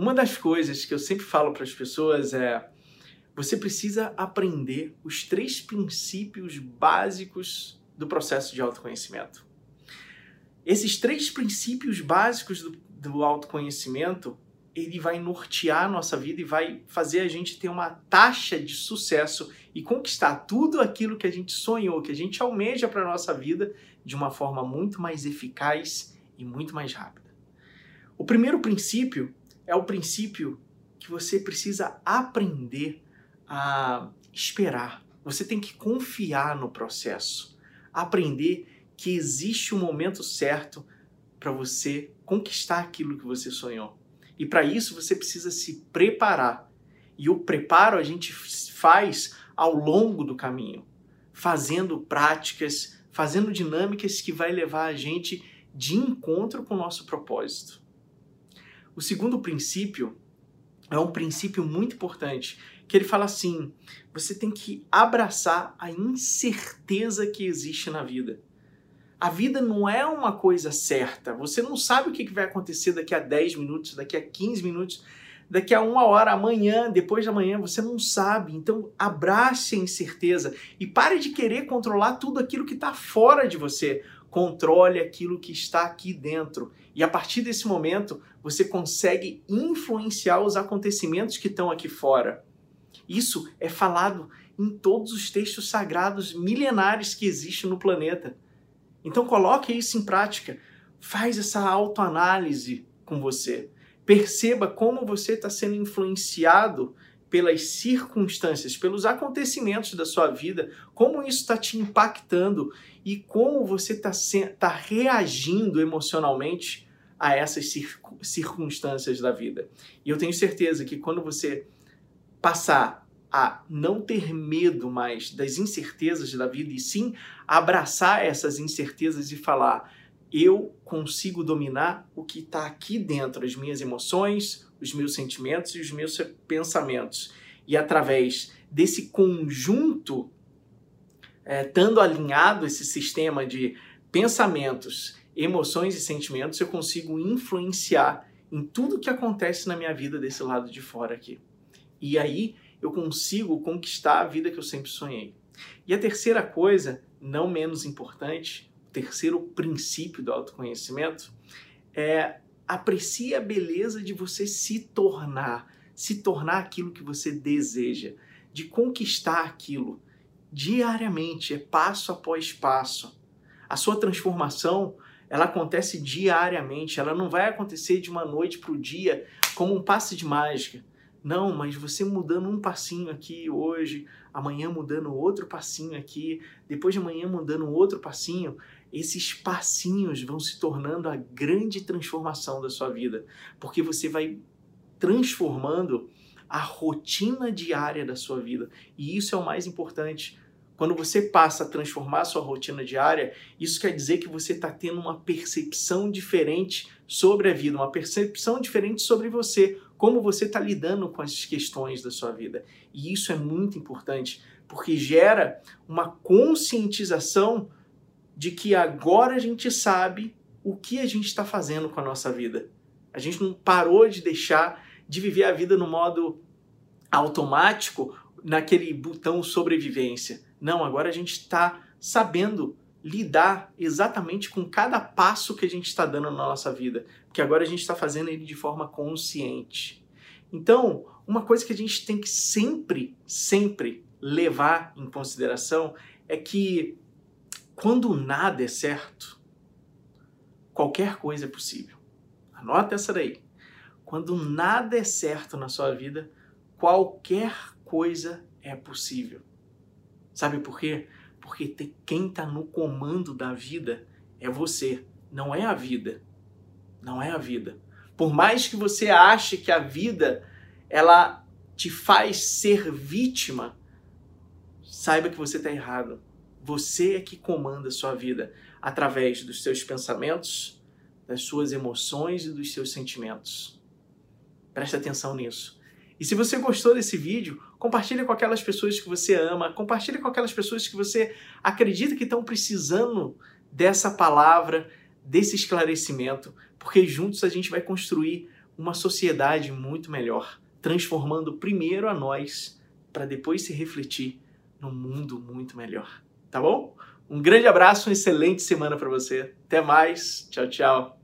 Uma das coisas que eu sempre falo para as pessoas é: você precisa aprender os três princípios básicos do processo de autoconhecimento. Esses três princípios básicos do, do autoconhecimento ele vai nortear a nossa vida e vai fazer a gente ter uma taxa de sucesso e conquistar tudo aquilo que a gente sonhou, que a gente almeja para a nossa vida de uma forma muito mais eficaz e muito mais rápida. O primeiro princípio é o princípio que você precisa aprender a esperar. Você tem que confiar no processo, aprender que existe um momento certo para você conquistar aquilo que você sonhou. E para isso você precisa se preparar. E o preparo a gente faz ao longo do caminho, fazendo práticas, fazendo dinâmicas que vai levar a gente de encontro com o nosso propósito. O segundo princípio é um princípio muito importante, que ele fala assim: você tem que abraçar a incerteza que existe na vida. A vida não é uma coisa certa. Você não sabe o que vai acontecer daqui a 10 minutos, daqui a 15 minutos, daqui a uma hora, amanhã, depois de amanhã. Você não sabe. Então, abrace a incerteza e pare de querer controlar tudo aquilo que está fora de você. Controle aquilo que está aqui dentro. E a partir desse momento, você consegue influenciar os acontecimentos que estão aqui fora. Isso é falado em todos os textos sagrados milenares que existem no planeta. Então coloque isso em prática. Faz essa autoanálise com você. Perceba como você está sendo influenciado pelas circunstâncias, pelos acontecimentos da sua vida, como isso está te impactando e como você está tá reagindo emocionalmente a essas circunstâncias da vida. E eu tenho certeza que quando você passar a não ter medo mais das incertezas da vida e sim abraçar essas incertezas e falar: eu consigo dominar o que está aqui dentro, as minhas emoções, os meus sentimentos e os meus pensamentos. E através desse conjunto, é, estando alinhado esse sistema de pensamentos, emoções e sentimentos, eu consigo influenciar em tudo que acontece na minha vida desse lado de fora aqui. E aí eu consigo conquistar a vida que eu sempre sonhei. E a terceira coisa, não menos importante, o terceiro princípio do autoconhecimento é aprecie a beleza de você se tornar, se tornar aquilo que você deseja, de conquistar aquilo diariamente, é passo após passo. A sua transformação, ela acontece diariamente, ela não vai acontecer de uma noite para o dia como um passe de mágica. Não, mas você mudando um passinho aqui hoje, amanhã mudando outro passinho aqui, depois de amanhã mudando outro passinho, esses passinhos vão se tornando a grande transformação da sua vida, porque você vai transformando a rotina diária da sua vida. E isso é o mais importante. Quando você passa a transformar a sua rotina diária, isso quer dizer que você está tendo uma percepção diferente sobre a vida, uma percepção diferente sobre você, como você está lidando com as questões da sua vida. E isso é muito importante, porque gera uma conscientização de que agora a gente sabe o que a gente está fazendo com a nossa vida. A gente não parou de deixar de viver a vida no modo automático, naquele botão sobrevivência. Não, agora a gente está sabendo lidar exatamente com cada passo que a gente está dando na nossa vida, porque agora a gente está fazendo ele de forma consciente. Então, uma coisa que a gente tem que sempre, sempre levar em consideração é que quando nada é certo, qualquer coisa é possível. Anota essa daí. Quando nada é certo na sua vida, qualquer coisa é possível. Sabe por quê? Porque quem está no comando da vida é você, não é a vida. Não é a vida. Por mais que você ache que a vida ela te faz ser vítima, saiba que você está errado. Você é que comanda a sua vida através dos seus pensamentos, das suas emoções e dos seus sentimentos. Preste atenção nisso. E se você gostou desse vídeo, compartilhe com aquelas pessoas que você ama, compartilhe com aquelas pessoas que você acredita que estão precisando dessa palavra, desse esclarecimento, porque juntos a gente vai construir uma sociedade muito melhor, transformando primeiro a nós para depois se refletir num mundo muito melhor. Tá bom? Um grande abraço, uma excelente semana para você. Até mais. Tchau, tchau.